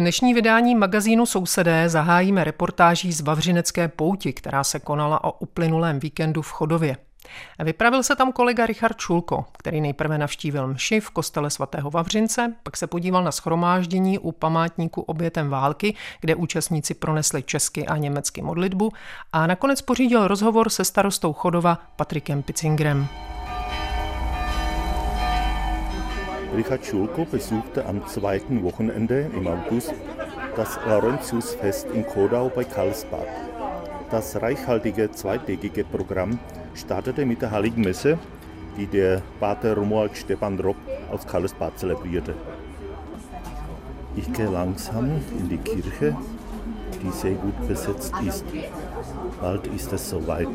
Dnešní vydání magazínu Sousedé zahájíme reportáží z Vavřinecké pouti, která se konala o uplynulém víkendu v Chodově. Vypravil se tam kolega Richard Čulko, který nejprve navštívil mši v kostele svatého Vavřince, pak se podíval na schromáždění u památníku obětem války, kde účastníci pronesli česky a německy modlitbu a nakonec pořídil rozhovor se starostou Chodova Patrikem Picingrem. Richard Schulko besuchte am zweiten Wochenende im August das Laurentiusfest in Kodau bei Karlsbad. Das reichhaltige zweitägige Programm startete mit der Heiligen Messe, die der Pater Romuald Stepan Rock aus Karlsbad zelebrierte. Ich gehe langsam in die Kirche, die sehr gut besetzt ist. Bald ist es soweit.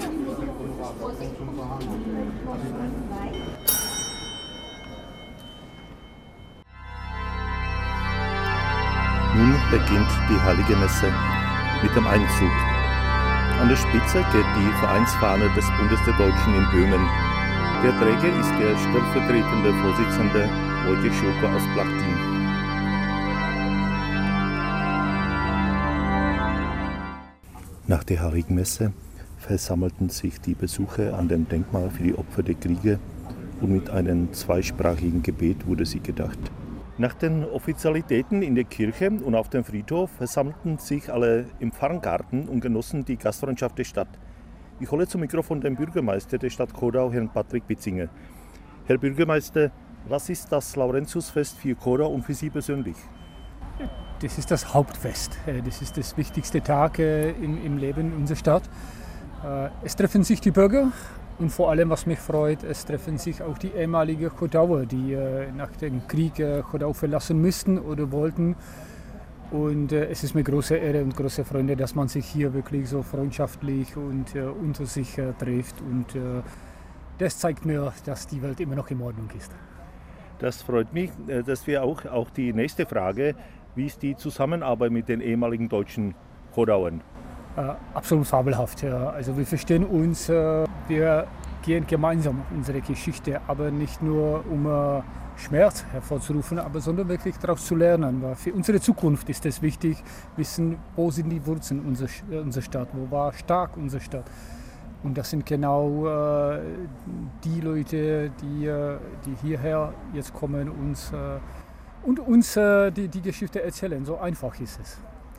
Nun beginnt die Heilige Messe mit dem Einzug. An der Spitze geht die Vereinsfahne des Bundes der Deutschen in Böhmen. Der Träger ist der stellvertretende Vorsitzende Wojciech Schulko aus Plachtin. Nach der Heiligen Messe versammelten sich die Besucher an dem Denkmal für die Opfer der Kriege und mit einem zweisprachigen Gebet wurde sie gedacht. Nach den Offizialitäten in der Kirche und auf dem Friedhof versammelten sich alle im Pfarrgarten und genossen die Gastfreundschaft der Stadt. Ich hole zum Mikrofon den Bürgermeister der Stadt Kodau, Herrn Patrick Bitzinger. Herr Bürgermeister, was ist das Laurentiusfest für Kodau und für Sie persönlich? Das ist das Hauptfest. Äh, das ist das wichtigste Tag äh, im Leben unserer Stadt. Äh, es treffen sich die Bürger und vor allem, was mich freut, es treffen sich auch die ehemaligen Chodauer, die äh, nach dem Krieg äh, Chodau verlassen müssten oder wollten. Und äh, es ist mir große Ehre und große Freude, dass man sich hier wirklich so freundschaftlich und äh, unter sich äh, trifft. Und äh, das zeigt mir, dass die Welt immer noch in Ordnung ist. Das freut mich. Das wäre auch, auch die nächste Frage. Wie ist die Zusammenarbeit mit den ehemaligen deutschen Chodauern? Äh, absolut fabelhaft. Also wir verstehen uns, äh, wir gehen gemeinsam unsere Geschichte, aber nicht nur um äh, Schmerz hervorzurufen, aber sondern wirklich daraus zu lernen. Weil für unsere Zukunft ist es wichtig, wissen, wo sind die Wurzeln unserer, unserer Stadt, wo war stark unsere Stadt. Und das sind genau äh, die Leute, die, äh, die hierher jetzt kommen uns, äh, und uns die, die Geschichte erzählen. So einfach ist es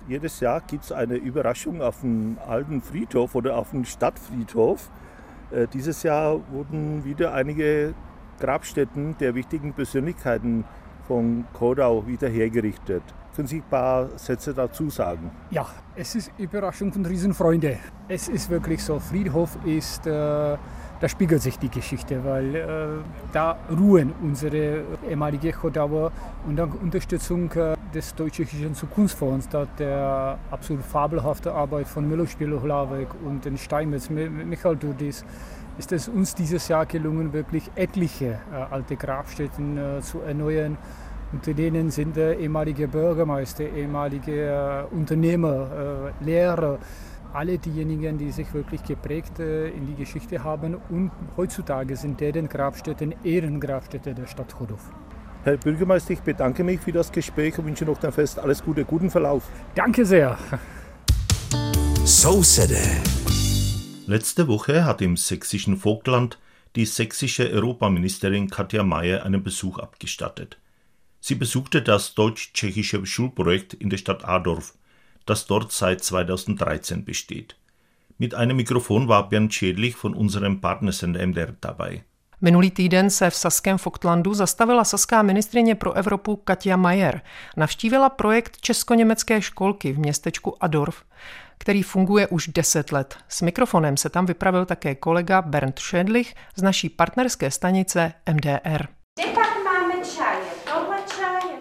jedes Jahr gibt es eine Überraschung auf dem alten Friedhof oder auf dem Stadtfriedhof. Äh, dieses Jahr wurden wieder einige Grabstätten der wichtigen Persönlichkeiten von Kodau wieder hergerichtet. Können Sie ein paar Sätze dazu sagen? Ja, es ist Überraschung von Riesenfreunde. Es ist wirklich so, Friedhof ist, äh, da spiegelt sich die Geschichte, weil äh, da ruhen unsere ehemalige Chodauer und dank Unterstützung äh, des Deutsch-Tschechischen Zukunftsfonds, da der absolut fabelhafte Arbeit von Milos Bielohlavek und den Steinmetz, Michael Dudis, ist es uns dieses Jahr gelungen, wirklich etliche äh, alte Grabstätten äh, zu erneuern. Unter denen sind äh, ehemalige Bürgermeister, ehemalige äh, Unternehmer, äh, Lehrer, alle diejenigen, die sich wirklich geprägt äh, in die Geschichte haben. Und heutzutage sind deren Grabstätten Ehrengrabstätte der Stadt Chodov. Herr Bürgermeister, ich bedanke mich für das Gespräch und wünsche noch dem Fest alles Gute, guten Verlauf. Danke sehr. So said Letzte Woche hat im sächsischen Vogtland die sächsische Europaministerin Katja Mayer einen Besuch abgestattet. Sie besuchte das deutsch-tschechische Schulprojekt in der Stadt Adorf, das dort seit 2013 besteht. Mit einem Mikrofon war Bernd Schädlich von unserem Partnersender MDR dabei. Minulý týden se v Saském Foktlandu zastavila saská ministrině pro Evropu Katia Mayer. Navštívila projekt Česko-německé školky v městečku Adorf. který funguje už 10 let. S mikrofonem se tam vypravil také kolega Bernd Schädlich z naší partnerské stanice MDR.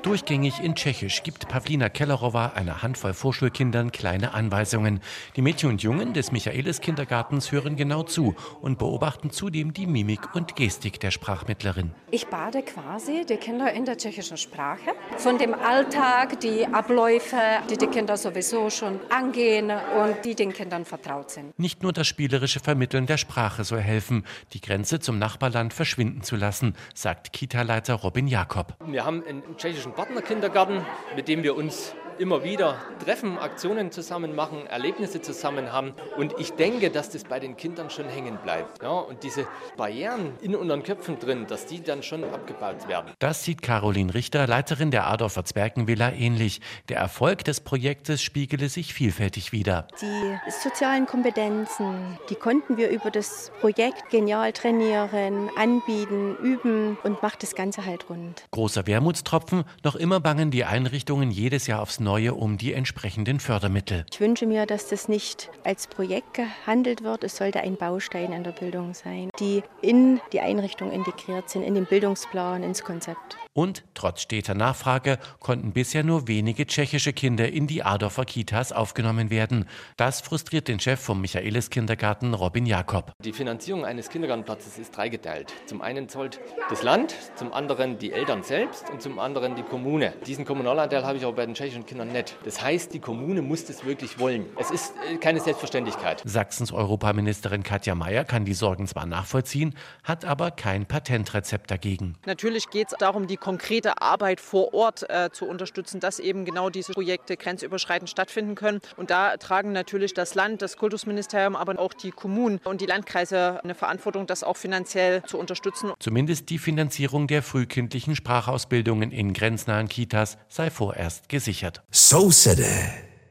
Durchgängig in Tschechisch gibt Pavlina Kellerowa einer Handvoll Vorschulkindern kleine Anweisungen. Die Mädchen und Jungen des Michaelis Kindergartens hören genau zu und beobachten zudem die Mimik und Gestik der Sprachmittlerin. Ich bade quasi die Kinder in der tschechischen Sprache. Von dem Alltag, die Abläufe, die die Kinder sowieso schon angehen und die den Kindern vertraut sind. Nicht nur das spielerische Vermitteln der Sprache soll helfen, die Grenze zum Nachbarland verschwinden zu lassen, sagt Kita-Leiter Robin Jakob. Wir haben einen tschechischen Partnerkindergarten, mit dem wir uns immer wieder treffen, Aktionen zusammen machen, Erlebnisse zusammen haben. Und ich denke, dass das bei den Kindern schon hängen bleibt. Ja, und diese Barrieren in unseren Köpfen drin, dass die dann schon abgebaut werden. Das sieht Caroline Richter, Leiterin der Adorfer Zwergenvilla, ähnlich. Der Erfolg des Projektes spiegele sich vielfältig wider. Die sozialen Kompetenzen, die konnten wir über das Projekt genial trainieren, anbieten, üben und macht das Ganze halt rund. Großer Wermutstropfen, noch immer bangen die Einrichtungen jedes Jahr aufs Neue um die entsprechenden Fördermittel. Ich wünsche mir, dass das nicht als Projekt gehandelt wird. Es sollte ein Baustein in der Bildung sein, die in die Einrichtung integriert sind, in den Bildungsplan, ins Konzept. Und trotz steter Nachfrage konnten bisher nur wenige tschechische Kinder in die Adorfer Kitas aufgenommen werden. Das frustriert den Chef vom Michaelis Kindergarten, Robin Jakob. Die Finanzierung eines Kindergartenplatzes ist dreigeteilt. Zum einen zahlt das Land, zum anderen die Eltern selbst und zum anderen die Kommune. Diesen Kommunalanteil habe ich auch bei den tschechischen Kindern nicht. Das heißt, die Kommune muss das wirklich wollen. Es ist äh, keine Selbstverständlichkeit. Sachsens Europaministerin Katja Mayer kann die Sorgen zwar nachvollziehen, hat aber kein Patentrezept dagegen. Natürlich geht es darum, die konkrete Arbeit vor Ort äh, zu unterstützen, dass eben genau diese Projekte grenzüberschreitend stattfinden können. Und da tragen natürlich das Land, das Kultusministerium, aber auch die Kommunen und die Landkreise eine Verantwortung, das auch finanziell zu unterstützen. Zumindest die Finanzierung der frühkindlichen Sprachausbildungen in grenznahen Kitas sei vorerst gesichert. So said it.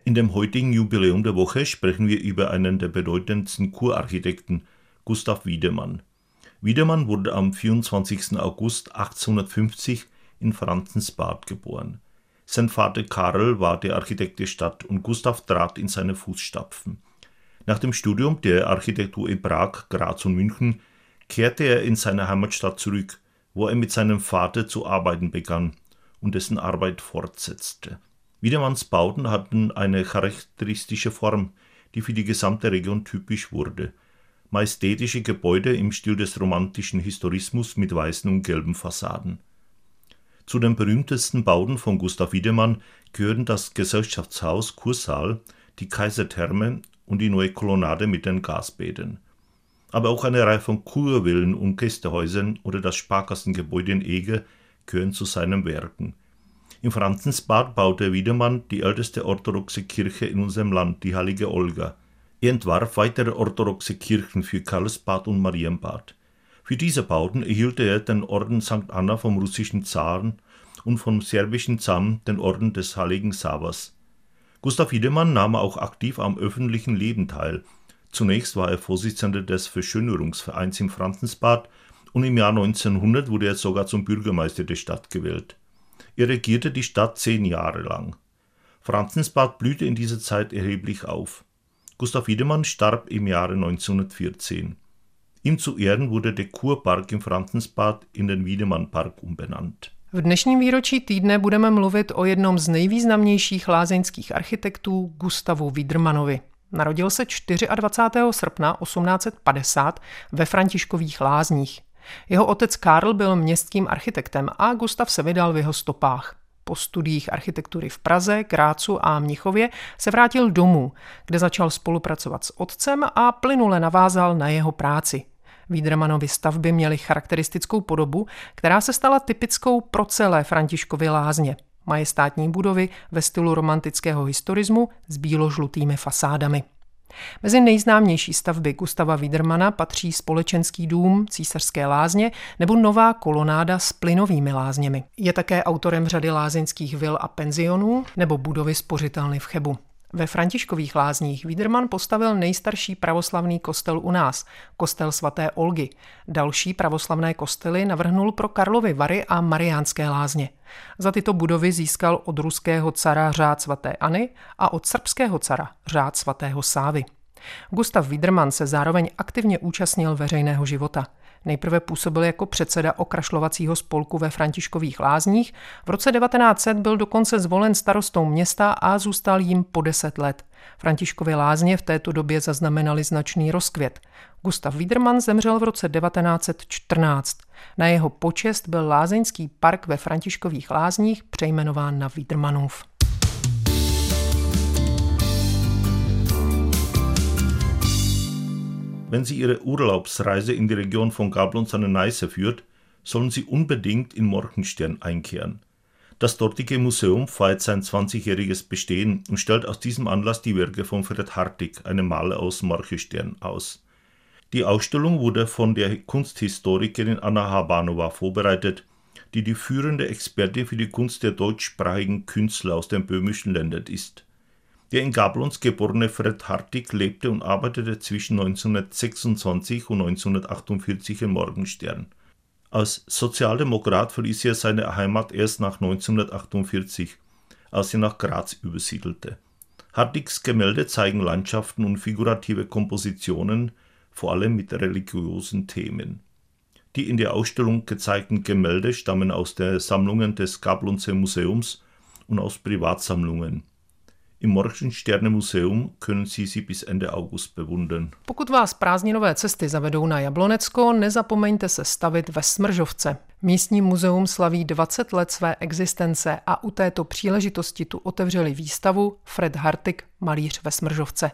In dem heutigen Jubiläum der Woche sprechen wir über einen der bedeutendsten Kurarchitekten, Gustav Wiedemann. Wiedemann wurde am 24. August 1850 in Franzensbad geboren. Sein Vater Karl war der Architekt der Stadt und Gustav trat in seine Fußstapfen. Nach dem Studium der Architektur in Prag, Graz und München kehrte er in seine Heimatstadt zurück, wo er mit seinem Vater zu arbeiten begann und dessen Arbeit fortsetzte. Wiedemanns Bauten hatten eine charakteristische Form, die für die gesamte Region typisch wurde majestätische Gebäude im Stil des romantischen Historismus mit weißen und gelben Fassaden. Zu den berühmtesten Bauten von Gustav Wiedemann gehören das Gesellschaftshaus Kursaal, die Kaisertherme und die neue Kolonnade mit den Gasbäden. Aber auch eine Reihe von Kurvillen und Gästehäusern oder das Sparkassengebäude in Eger gehören zu seinen Werken. Im Franzensbad baute Wiedemann die älteste orthodoxe Kirche in unserem Land, die Heilige Olga. Er entwarf weitere orthodoxe Kirchen für Karlsbad und Marienbad. Für diese Bauten erhielt er den Orden St. Anna vom russischen Zaren und vom serbischen Zam den Orden des Heiligen Savas. Gustav Wiedemann nahm auch aktiv am öffentlichen Leben teil. Zunächst war er Vorsitzender des Verschönerungsvereins im Franzensbad und im Jahr 1900 wurde er sogar zum Bürgermeister der Stadt gewählt. Er regierte die Stadt zehn Jahre lang. Franzensbad blühte in dieser Zeit erheblich auf. Gustav Wiedemann starb im Jahre 1914. Ihm zu Ehren wurde der Kurpark im Franzensbad in den Wiedemann-Park umbenannt. V dnešním výročí týdne budeme mluvit o jednom z nejvýznamnějších lázeňských architektů Gustavu Wiedermanovi. Narodil se 24. srpna 1850 ve Františkových lázních. Jeho otec Karl byl městským architektem a Gustav se vydal v jeho stopách. Po studiích architektury v Praze, Grácu a Mnichově se vrátil domů, kde začal spolupracovat s otcem a plynule navázal na jeho práci. Vídremanovy stavby měly charakteristickou podobu, která se stala typickou pro celé Františkovy lázně. Majestátní budovy ve stylu romantického historismu s bíložlutými fasádami. Mezi nejznámější stavby Gustava Wiedermana patří společenský dům, císařské lázně nebo nová kolonáda s plynovými lázněmi. Je také autorem řady lázeňských vil a penzionů nebo budovy spořitelny v Chebu. Ve Františkových lázních Wiedermann postavil nejstarší pravoslavný kostel u nás, kostel svaté Olgy. Další pravoslavné kostely navrhnul pro Karlovy Vary a Mariánské lázně. Za tyto budovy získal od ruského cara řád svatéAny a od srbského cara řád svatého Sávy. Gustav Wiedermann se zároveň aktivně účastnil veřejného života. Nejprve působil jako předseda okrašlovacího spolku ve Františkových lázních, v roce 1900 byl dokonce zvolen starostou města a zůstal jím po deset let. Františkovy lázně v této době zaznamenali značný rozkvět. Gustav Wiedermann zemřel v roce 1914. Na jeho počest byl lázeňský park ve Františkových lázních přejmenován na Wiedermannův. Wenn Sie Ihre Urlaubsreise in die Region von Gablons an der Neiße führt, sollen Sie unbedingt in Morgenstern einkehren. Das dortige Museum feiert sein 20-jähriges Bestehen und stellt aus diesem Anlass die Werke von Fred Hartig, einem Maler aus Morgenstern, aus. Die Ausstellung wurde von der Kunsthistorikerin Anna Habanova vorbereitet, die die führende Expertin für die Kunst der deutschsprachigen Künstler aus den böhmischen Ländern ist. Der in Gablons geborene Fred Hartig lebte und arbeitete zwischen 1926 und 1948 in Morgenstern. Als Sozialdemokrat verließ er seine Heimat erst nach 1948, als er nach Graz übersiedelte. Hartigs Gemälde zeigen Landschaften und figurative Kompositionen, vor allem mit religiösen Themen. Die in der Ausstellung gezeigten Gemälde stammen aus den Sammlungen des Gablonzer Museums und aus Privatsammlungen. Im Morgensterne Museum können Sie sie bis Ende August bewundern. Pokud vás prázdninové cesty zavedou na Jablonecko, nezapomeňte se stavit ve Smržovce. Místní muzeum slaví 20 let své existence a u této příležitosti tu otevřeli výstavu Fred Hartig, malíř ve Smržovce.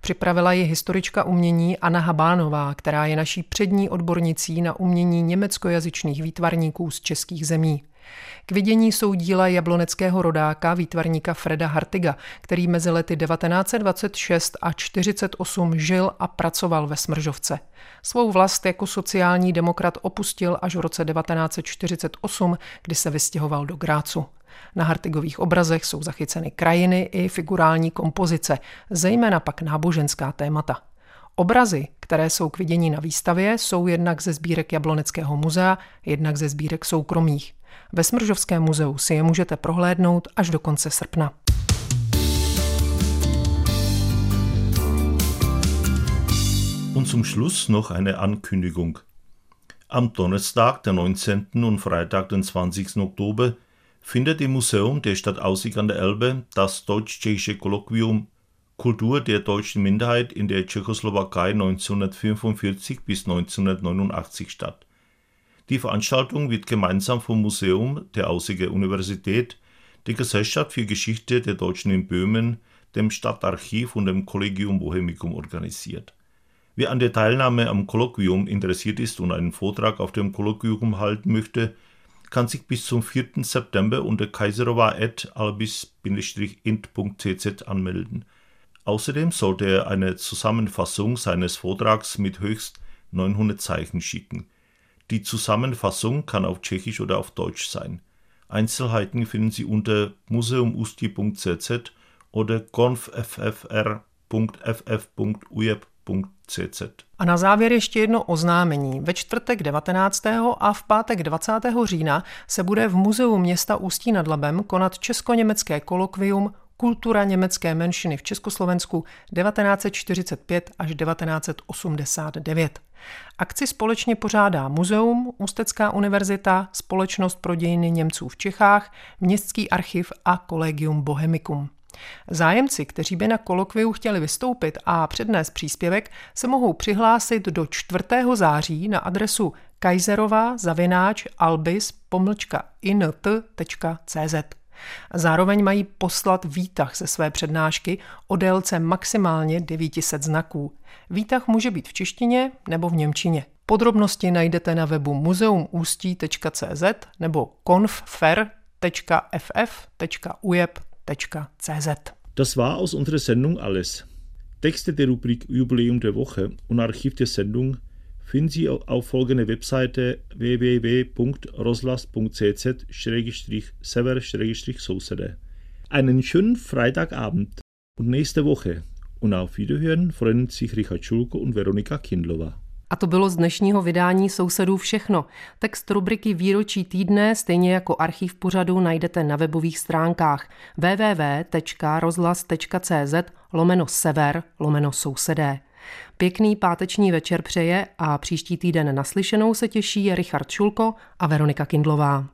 Připravila ji historička umění Anna Habánová, která je naší přední odbornicí na umění německojazyčných výtvarníků z českých zemí. K vidění jsou díla jabloneckého rodáka, výtvarníka Freda Hartiga, který mezi lety 1926 a 48 žil a pracoval ve Smržovce. Svou vlast jako sociální demokrat opustil až v roce 1948, kdy se vystěhoval do Grácu. Na Hartigových obrazech jsou zachyceny krajiny i figurální kompozice, zejména pak náboženská témata. Obrazy, které jsou k vidění na výstavě, jsou jednak ze sbírek Jabloneckého muzea, jednak ze sbírek soukromých. Ve Smržovském muzeu si je můžete prohlédnout až do konce srpna. Und zum Schluss noch eine Ankündigung. Am Donnerstag, der 19. und Freitag, den 20. Oktober, findet im Museum der Stadt Aussig an der Elbe das deutsch-tschechische Kolloquium Kultur der deutschen Minderheit in der Tschechoslowakei 1945 bis 1989 statt. Die Veranstaltung wird gemeinsam vom Museum der Aussiger Universität, der Gesellschaft für Geschichte der Deutschen in Böhmen, dem Stadtarchiv und dem Collegium Bohemicum organisiert. Wer an der Teilnahme am Kolloquium interessiert ist und einen Vortrag auf dem Kolloquium halten möchte, kann sich bis zum 4. September unter kaiserova.albis-int.cz anmelden. Außerdem sollte er eine Zusammenfassung seines Vortrags mit höchst 900 Zeichen schicken. Die Zusammenfassung kann auf Tschechisch oder auf Deutsch sein. Einzelheiten finden Sie unter museumusti.cz oder konfffr.ff.ujeb.cz. A na závěr ještě jedno oznámení. Ve čtvrtek 19. a v pátek 20. října se bude v Muzeu města Ústí nad Labem konat česko-německé kolokvium Kultura německé menšiny v Československu 1945 až 1989. Akci společně pořádá Muzeum, Ústecká univerzita, Společnost pro dějiny Němců v Čechách, Městský archiv a Collegium Bohemicum. Zájemci, kteří by na kolokviu chtěli vystoupit a přednést příspěvek, se mohou přihlásit do 4. září na adresu kaiserova zavináč albis pomlčka int.cz. Zároveň mají poslat výtah ze své přednášky o délce maximálně 900 znaků. Výtah může být v češtině nebo v němčině. Podrobnosti najdete na webu muzeumústí.cz nebo konfer.ff.ujeb.cz. Das war aus unserer Sendung alles. Texte der Rubrik Jubiläum der Woche und Archiv der Sendung finden Sie auf folgende Webseite www.roslas.cz-sever-sousede. Einen schönen Freitagabend. und nächste Woche. Und auf Wiederhören freuen sich Richard Schulko und Veronika Kindlova. A to bylo z dnešního vydání Sousedů všechno. Text rubriky Výročí týdne, stejně jako archiv pořadu, najdete na webových stránkách www.rozhlas.cz lomeno sever lomeno sousedé. Pěkný páteční večer přeje a příští týden naslyšenou se těší Richard Šulko a Veronika Kindlová.